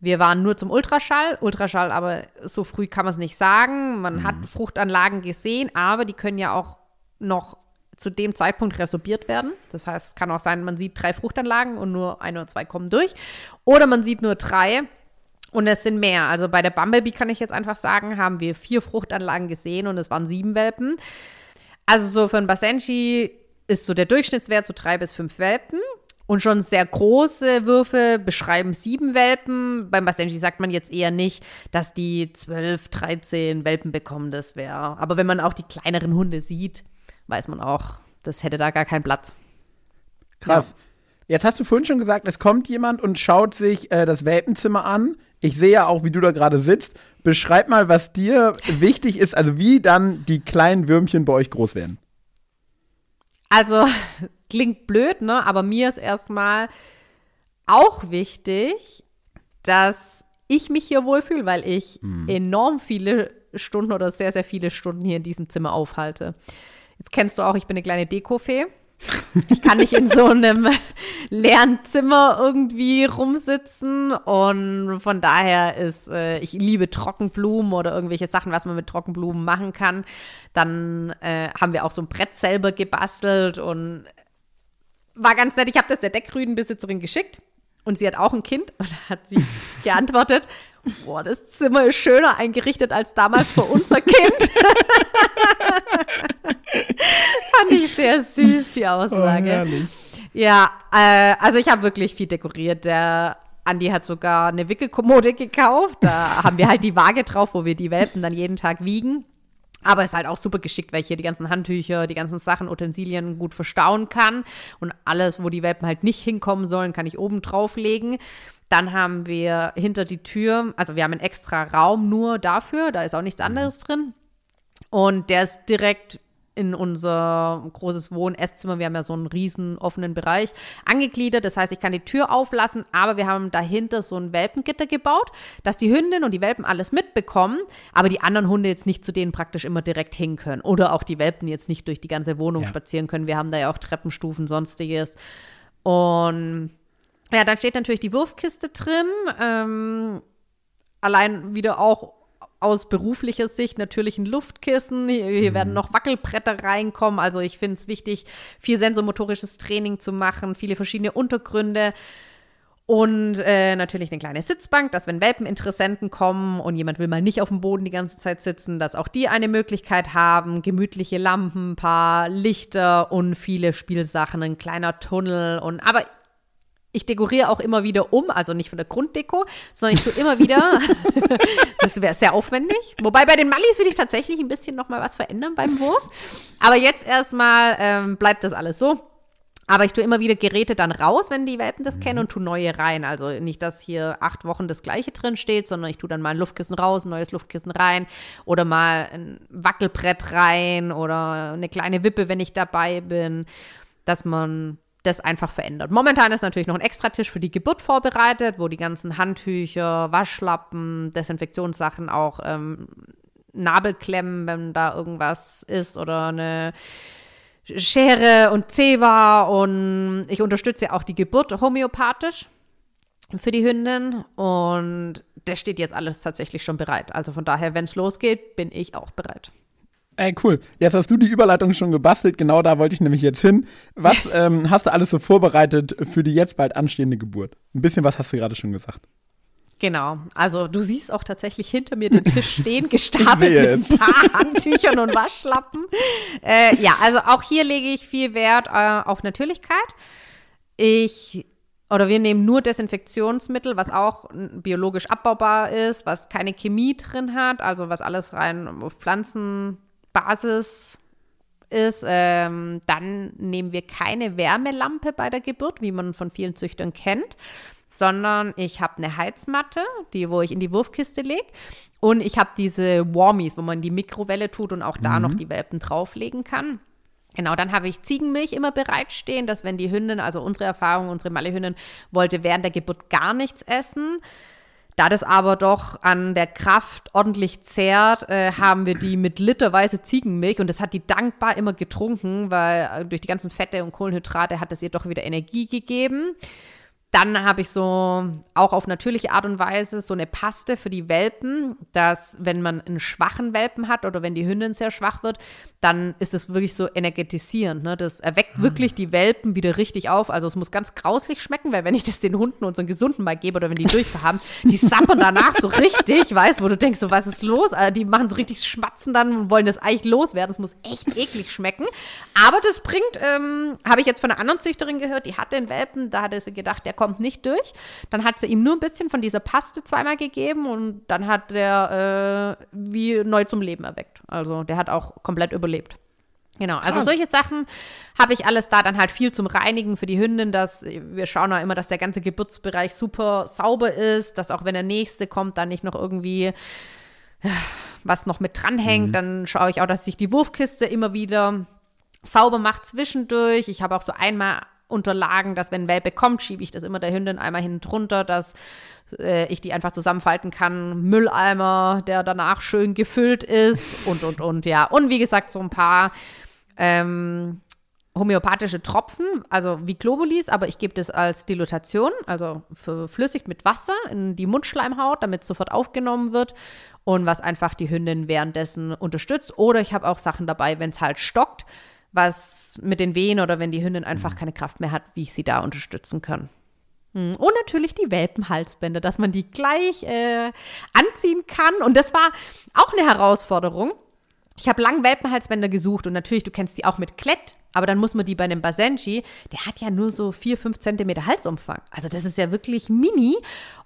Wir waren nur zum Ultraschall. Ultraschall, aber so früh kann man es nicht sagen. Man mhm. hat Fruchtanlagen gesehen, aber die können ja auch noch zu dem Zeitpunkt resorbiert werden. Das heißt, es kann auch sein, man sieht drei Fruchtanlagen und nur ein oder zwei kommen durch. Oder man sieht nur drei und es sind mehr. Also bei der Bumblebee kann ich jetzt einfach sagen, haben wir vier Fruchtanlagen gesehen und es waren sieben Welpen. Also so für ein Basenji ist so der Durchschnittswert so drei bis fünf Welpen. Und schon sehr große Würfe beschreiben sieben Welpen. Beim Basenji sagt man jetzt eher nicht, dass die zwölf, dreizehn Welpen bekommen. Das wäre. Aber wenn man auch die kleineren Hunde sieht, weiß man auch, das hätte da gar keinen Platz. Krass. Ja. Jetzt hast du vorhin schon gesagt, es kommt jemand und schaut sich äh, das Welpenzimmer an. Ich sehe ja auch, wie du da gerade sitzt. Beschreib mal, was dir wichtig ist, also wie dann die kleinen Würmchen bei euch groß werden. Also klingt blöd, ne? Aber mir ist erstmal auch wichtig, dass ich mich hier wohlfühle, weil ich mhm. enorm viele Stunden oder sehr, sehr viele Stunden hier in diesem Zimmer aufhalte. Jetzt kennst du auch, ich bin eine kleine Dekofee. Ich kann nicht in so einem leeren Zimmer irgendwie rumsitzen und von daher ist, äh, ich liebe Trockenblumen oder irgendwelche Sachen, was man mit Trockenblumen machen kann. Dann äh, haben wir auch so ein Brett selber gebastelt und war ganz nett. Ich habe das der Deckrüdenbesitzerin geschickt und sie hat auch ein Kind und da hat sie geantwortet, boah, das Zimmer ist schöner eingerichtet als damals für unser Kind. Fand ich sehr süß, die Aussage. Oh, ja, äh, also ich habe wirklich viel dekoriert. Der Andi hat sogar eine Wickelkommode gekauft. Da haben wir halt die Waage drauf, wo wir die Welpen dann jeden Tag wiegen. Aber ist halt auch super geschickt, weil ich hier die ganzen Handtücher, die ganzen Sachen, Utensilien gut verstauen kann. Und alles, wo die Welpen halt nicht hinkommen sollen, kann ich oben drauflegen. Dann haben wir hinter die Tür, also wir haben einen extra Raum nur dafür, da ist auch nichts mhm. anderes drin. Und der ist direkt in unser großes Wohn-Esszimmer, wir haben ja so einen riesen offenen Bereich, angegliedert. Das heißt, ich kann die Tür auflassen, aber wir haben dahinter so ein Welpengitter gebaut, dass die Hündin und die Welpen alles mitbekommen, aber die anderen Hunde jetzt nicht zu denen praktisch immer direkt hin können. Oder auch die Welpen jetzt nicht durch die ganze Wohnung ja. spazieren können. Wir haben da ja auch Treppenstufen, sonstiges. Und ja, dann steht natürlich die Wurfkiste drin. Ähm, allein wieder auch aus beruflicher Sicht natürlich ein Luftkissen. Hier, hier mhm. werden noch Wackelbretter reinkommen. Also ich finde es wichtig, viel sensomotorisches Training zu machen, viele verschiedene Untergründe. Und äh, natürlich eine kleine Sitzbank, dass wenn Welpeninteressenten kommen und jemand will mal nicht auf dem Boden die ganze Zeit sitzen, dass auch die eine Möglichkeit haben. Gemütliche Lampen, ein paar Lichter und viele Spielsachen, ein kleiner Tunnel und aber ich dekoriere auch immer wieder um, also nicht von der Grunddeko, sondern ich tue immer wieder, das wäre sehr aufwendig. Wobei bei den Mallis will ich tatsächlich ein bisschen noch mal was verändern beim Wurf. Aber jetzt erstmal ähm, bleibt das alles so. Aber ich tue immer wieder Geräte dann raus, wenn die Welpen das mhm. kennen und tue neue rein. Also nicht, dass hier acht Wochen das gleiche drin steht, sondern ich tue dann mal ein Luftkissen raus, ein neues Luftkissen rein oder mal ein Wackelbrett rein oder eine kleine Wippe, wenn ich dabei bin, dass man das einfach verändert. Momentan ist natürlich noch ein Extratisch für die Geburt vorbereitet, wo die ganzen Handtücher, Waschlappen, Desinfektionssachen, auch ähm, Nabelklemmen, wenn da irgendwas ist oder eine Schere und Zewa und ich unterstütze auch die Geburt homöopathisch für die Hündin und das steht jetzt alles tatsächlich schon bereit. Also von daher, wenn es losgeht, bin ich auch bereit. Ey, cool. Jetzt hast du die Überleitung schon gebastelt. Genau da wollte ich nämlich jetzt hin. Was ähm, hast du alles so vorbereitet für die jetzt bald anstehende Geburt? Ein bisschen was hast du gerade schon gesagt. Genau. Also du siehst auch tatsächlich hinter mir den Tisch stehen, gestapelt mit ein paar Handtüchern und Waschlappen. Äh, ja, also auch hier lege ich viel Wert äh, auf Natürlichkeit. Ich oder wir nehmen nur Desinfektionsmittel, was auch biologisch abbaubar ist, was keine Chemie drin hat, also was alles rein auf Pflanzen Basis ist, ähm, dann nehmen wir keine Wärmelampe bei der Geburt, wie man von vielen Züchtern kennt, sondern ich habe eine Heizmatte, die wo ich in die Wurfkiste lege und ich habe diese Warmies, wo man die Mikrowelle tut und auch da mhm. noch die Welpen drauflegen kann. Genau, dann habe ich Ziegenmilch immer bereitstehen, dass wenn die Hündin, also unsere Erfahrung, unsere Malle-Hündin, wollte während der Geburt gar nichts essen, da das aber doch an der Kraft ordentlich zehrt, äh, haben wir die mit literweise Ziegenmilch und das hat die dankbar immer getrunken, weil äh, durch die ganzen Fette und Kohlenhydrate hat es ihr doch wieder Energie gegeben. Dann habe ich so auch auf natürliche Art und Weise so eine Paste für die Welpen, dass wenn man einen schwachen Welpen hat oder wenn die Hündin sehr schwach wird, dann ist es wirklich so energetisierend. Ne? Das erweckt mhm. wirklich die Welpen wieder richtig auf. Also es muss ganz grauslich schmecken, weil wenn ich das den Hunden, unseren Gesunden mal gebe oder wenn die Durchfall haben, die sappern danach so richtig, weißt wo du denkst, so was ist los? Also die machen so richtig Schmatzen dann und wollen das eigentlich loswerden. Das muss echt eklig schmecken. Aber das bringt, ähm, habe ich jetzt von einer anderen Züchterin gehört, die hat den Welpen, da hatte sie gedacht, der kommt kommt nicht durch. Dann hat sie ihm nur ein bisschen von dieser Paste zweimal gegeben und dann hat der äh, wie neu zum Leben erweckt. Also der hat auch komplett überlebt. Genau, also Krass. solche Sachen habe ich alles da, dann halt viel zum Reinigen für die Hündin, dass wir schauen auch immer, dass der ganze Geburtsbereich super sauber ist, dass auch wenn der nächste kommt, dann nicht noch irgendwie was noch mit dranhängt, mhm. dann schaue ich auch, dass ich die Wurfkiste immer wieder sauber mache zwischendurch. Ich habe auch so einmal Unterlagen, dass wenn ein Welpe kommt, schiebe ich das immer der Hündin einmal hinten drunter, dass äh, ich die einfach zusammenfalten kann. Mülleimer, der danach schön gefüllt ist und, und, und, ja. Und wie gesagt, so ein paar ähm, homöopathische Tropfen, also wie Globulis, aber ich gebe das als Dilutation, also verflüssigt mit Wasser in die Mundschleimhaut, damit es sofort aufgenommen wird und was einfach die Hündin währenddessen unterstützt. Oder ich habe auch Sachen dabei, wenn es halt stockt, was mit den Wehen oder wenn die Hündin einfach keine Kraft mehr hat, wie ich sie da unterstützen kann. Hm. Und natürlich die Welpenhalsbänder, dass man die gleich äh, anziehen kann. Und das war auch eine Herausforderung. Ich habe lang Welpenhalsbänder gesucht und natürlich, du kennst die auch mit Klett, aber dann muss man die bei einem Basenji, der hat ja nur so vier, fünf Zentimeter Halsumfang. Also das ist ja wirklich mini.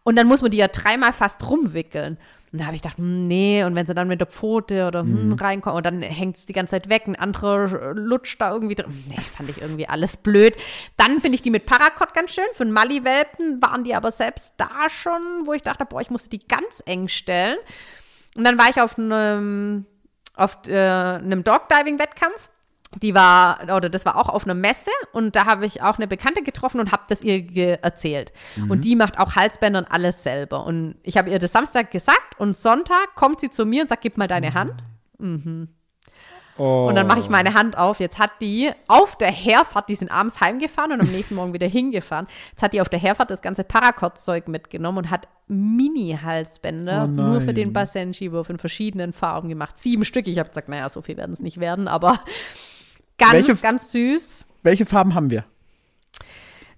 Und dann muss man die ja dreimal fast rumwickeln. Und da habe ich gedacht, hm, nee, und wenn sie dann mit der Pfote oder hm, mhm. reinkommen und dann hängt es die ganze Zeit weg, ein anderer lutscht da irgendwie drin. Nee, fand ich irgendwie alles blöd. Dann finde ich die mit Paracord ganz schön. Für einen Mali-Welpen waren die aber selbst da schon, wo ich dachte, boah, ich musste die ganz eng stellen. Und dann war ich auf einem, auf äh, einem Dogdiving-Wettkampf die war, oder das war auch auf einer Messe und da habe ich auch eine Bekannte getroffen und habe das ihr erzählt. Mhm. Und die macht auch Halsbänder und alles selber. Und ich habe ihr das Samstag gesagt und Sonntag kommt sie zu mir und sagt, gib mal deine Hand. Mhm. Oh. Und dann mache ich meine Hand auf. Jetzt hat die auf der Herfahrt, die sind abends heimgefahren und am nächsten Morgen wieder hingefahren. Jetzt hat die auf der Herfahrt das ganze Paracord-Zeug mitgenommen und hat Mini-Halsbänder oh nur für den Basenji-Wurf in verschiedenen Farben gemacht. Sieben Stück. Ich habe gesagt, naja, so viel werden es nicht werden, aber Ganz, welche, ganz süß. Welche Farben haben wir?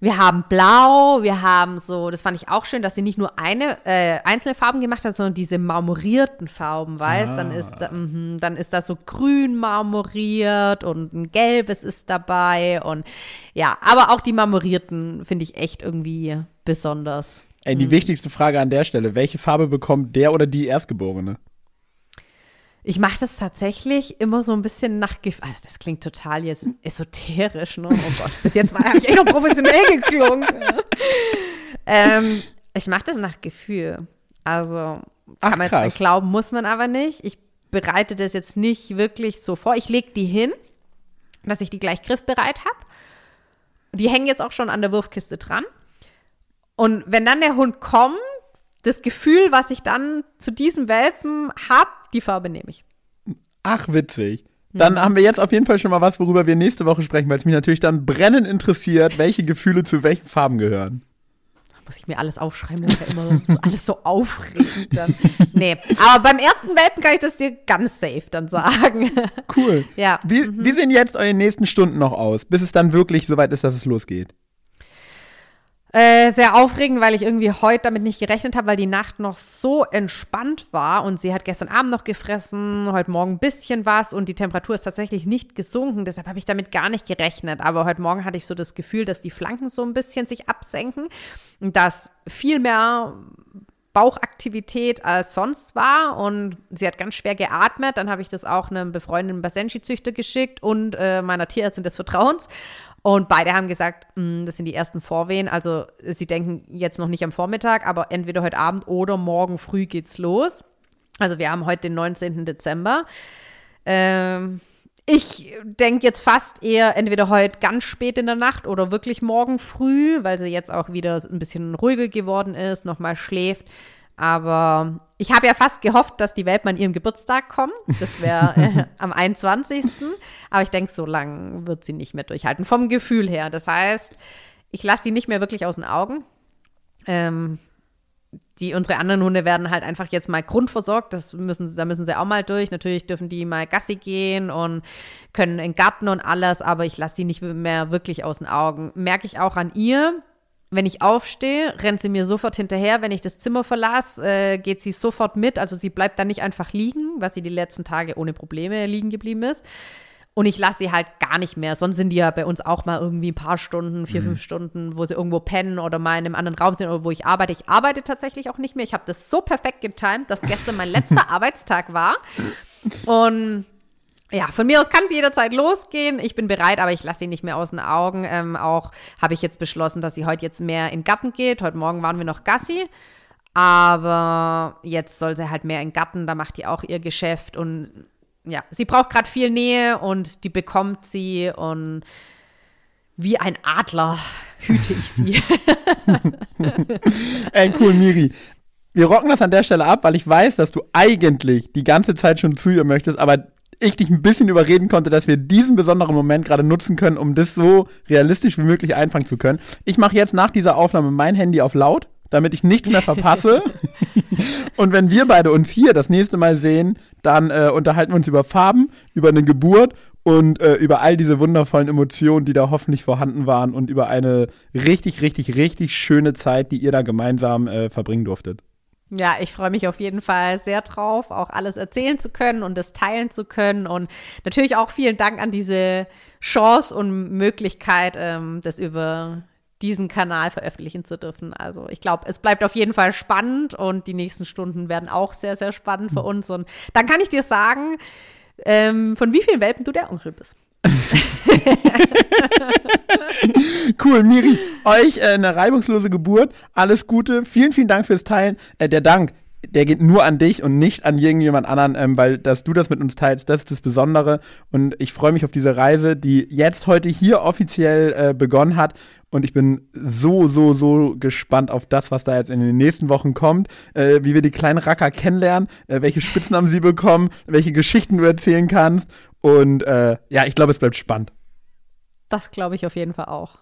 Wir haben Blau, wir haben so, das fand ich auch schön, dass sie nicht nur eine äh, einzelne Farben gemacht hat, sondern diese marmorierten Farben, weißt? Ah. Dann ist mh, dann ist da so grün marmoriert und ein gelbes ist dabei und ja, aber auch die marmorierten finde ich echt irgendwie besonders. Ey, die mhm. wichtigste Frage an der Stelle, welche Farbe bekommt der oder die Erstgeborene? Ich mache das tatsächlich immer so ein bisschen nach Gefühl. Also das klingt total jetzt esoterisch, ne? Oh Gott, bis jetzt habe ich echt noch professionell geklungen. ähm, ich mache das nach Gefühl. Also kann Ach, man jetzt glauben, muss man aber nicht. Ich bereite das jetzt nicht wirklich so vor. Ich lege die hin, dass ich die gleich griffbereit habe. Die hängen jetzt auch schon an der Wurfkiste dran. Und wenn dann der Hund kommt, das Gefühl, was ich dann zu diesem Welpen habe, die Farbe nehme ich. Ach, witzig. Dann ja. haben wir jetzt auf jeden Fall schon mal was, worüber wir nächste Woche sprechen, weil es mich natürlich dann brennend interessiert, welche Gefühle zu welchen Farben gehören. Da muss ich mir alles aufschreiben, das ist ja immer so, alles so aufregend dann. Nee, aber beim ersten Welpen kann ich das dir ganz safe dann sagen. Cool. Ja. Wie, mhm. wie sehen jetzt eure nächsten Stunden noch aus, bis es dann wirklich soweit ist, dass es losgeht? Äh, sehr aufregend, weil ich irgendwie heute damit nicht gerechnet habe, weil die Nacht noch so entspannt war und sie hat gestern Abend noch gefressen, heute Morgen ein bisschen was und die Temperatur ist tatsächlich nicht gesunken. Deshalb habe ich damit gar nicht gerechnet. Aber heute Morgen hatte ich so das Gefühl, dass die Flanken so ein bisschen sich absenken und dass viel mehr Bauchaktivität als sonst war und sie hat ganz schwer geatmet. Dann habe ich das auch einem befreundeten Basenji-Züchter geschickt und äh, meiner Tierärztin des Vertrauens. Und beide haben gesagt, mh, hm, das sind die ersten Vorwehen. Also sie denken jetzt noch nicht am Vormittag, aber entweder heute Abend oder morgen früh geht's los. Also wir haben heute den 19. Dezember. Ähm, ich denke jetzt fast eher entweder heute ganz spät in der Nacht oder wirklich morgen früh, weil sie jetzt auch wieder ein bisschen ruhiger geworden ist, nochmal schläft. Aber ich habe ja fast gehofft, dass die Welpen an ihrem Geburtstag kommen. Das wäre äh, am 21. Aber ich denke, so lange wird sie nicht mehr durchhalten, vom Gefühl her. Das heißt, ich lasse sie nicht mehr wirklich aus den Augen. Ähm, die, unsere anderen Hunde werden halt einfach jetzt mal grundversorgt. Das müssen, da müssen sie auch mal durch. Natürlich dürfen die mal Gassi gehen und können in den Garten und alles, aber ich lasse sie nicht mehr wirklich aus den Augen. Merke ich auch an ihr wenn ich aufstehe, rennt sie mir sofort hinterher. Wenn ich das Zimmer verlasse, äh, geht sie sofort mit. Also sie bleibt dann nicht einfach liegen, was sie die letzten Tage ohne Probleme liegen geblieben ist. Und ich lasse sie halt gar nicht mehr. Sonst sind die ja bei uns auch mal irgendwie ein paar Stunden, vier, mhm. fünf Stunden, wo sie irgendwo pennen oder mal in einem anderen Raum sind oder wo ich arbeite. Ich arbeite tatsächlich auch nicht mehr. Ich habe das so perfekt getimt, dass gestern mein letzter Arbeitstag war. Und ja, von mir aus kann es jederzeit losgehen. Ich bin bereit, aber ich lasse sie nicht mehr aus den Augen. Ähm, auch habe ich jetzt beschlossen, dass sie heute jetzt mehr in den Garten geht. Heute Morgen waren wir noch Gassi. Aber jetzt soll sie halt mehr in den Garten, da macht die auch ihr Geschäft und ja, sie braucht gerade viel Nähe und die bekommt sie und wie ein Adler hüte ich sie. Ey, cool, Miri. Wir rocken das an der Stelle ab, weil ich weiß, dass du eigentlich die ganze Zeit schon zu ihr möchtest, aber ich dich ein bisschen überreden konnte, dass wir diesen besonderen Moment gerade nutzen können, um das so realistisch wie möglich einfangen zu können. Ich mache jetzt nach dieser Aufnahme mein Handy auf laut, damit ich nichts mehr verpasse. Und wenn wir beide uns hier das nächste Mal sehen, dann äh, unterhalten wir uns über Farben, über eine Geburt und äh, über all diese wundervollen Emotionen, die da hoffentlich vorhanden waren und über eine richtig, richtig, richtig schöne Zeit, die ihr da gemeinsam äh, verbringen durftet. Ja, ich freue mich auf jeden Fall sehr drauf, auch alles erzählen zu können und das teilen zu können. Und natürlich auch vielen Dank an diese Chance und Möglichkeit, ähm, das über diesen Kanal veröffentlichen zu dürfen. Also ich glaube, es bleibt auf jeden Fall spannend und die nächsten Stunden werden auch sehr, sehr spannend für uns. Und dann kann ich dir sagen, ähm, von wie vielen Welpen du der Onkel bist. cool, Miri, euch äh, eine reibungslose Geburt, alles Gute, vielen, vielen Dank fürs Teilen. Äh, der Dank, der geht nur an dich und nicht an irgendjemand anderen, ähm, weil dass du das mit uns teilst, das ist das Besondere. Und ich freue mich auf diese Reise, die jetzt heute hier offiziell äh, begonnen hat. Und ich bin so, so, so gespannt auf das, was da jetzt in den nächsten Wochen kommt, äh, wie wir die kleinen Racker kennenlernen, äh, welche Spitznamen sie bekommen, welche Geschichten du erzählen kannst. Und äh, ja, ich glaube, es bleibt spannend. Das glaube ich auf jeden Fall auch.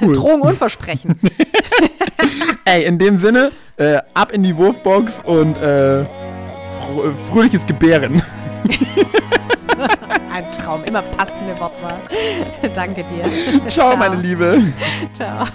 Cool. Drohung und Versprechen. Ey, in dem Sinne, äh, ab in die Wurfbox und äh, fr äh, fröhliches Gebären. Ein Traum, immer passende Wortwahl. Danke dir. Ciao, Ciao. meine Liebe. Ciao.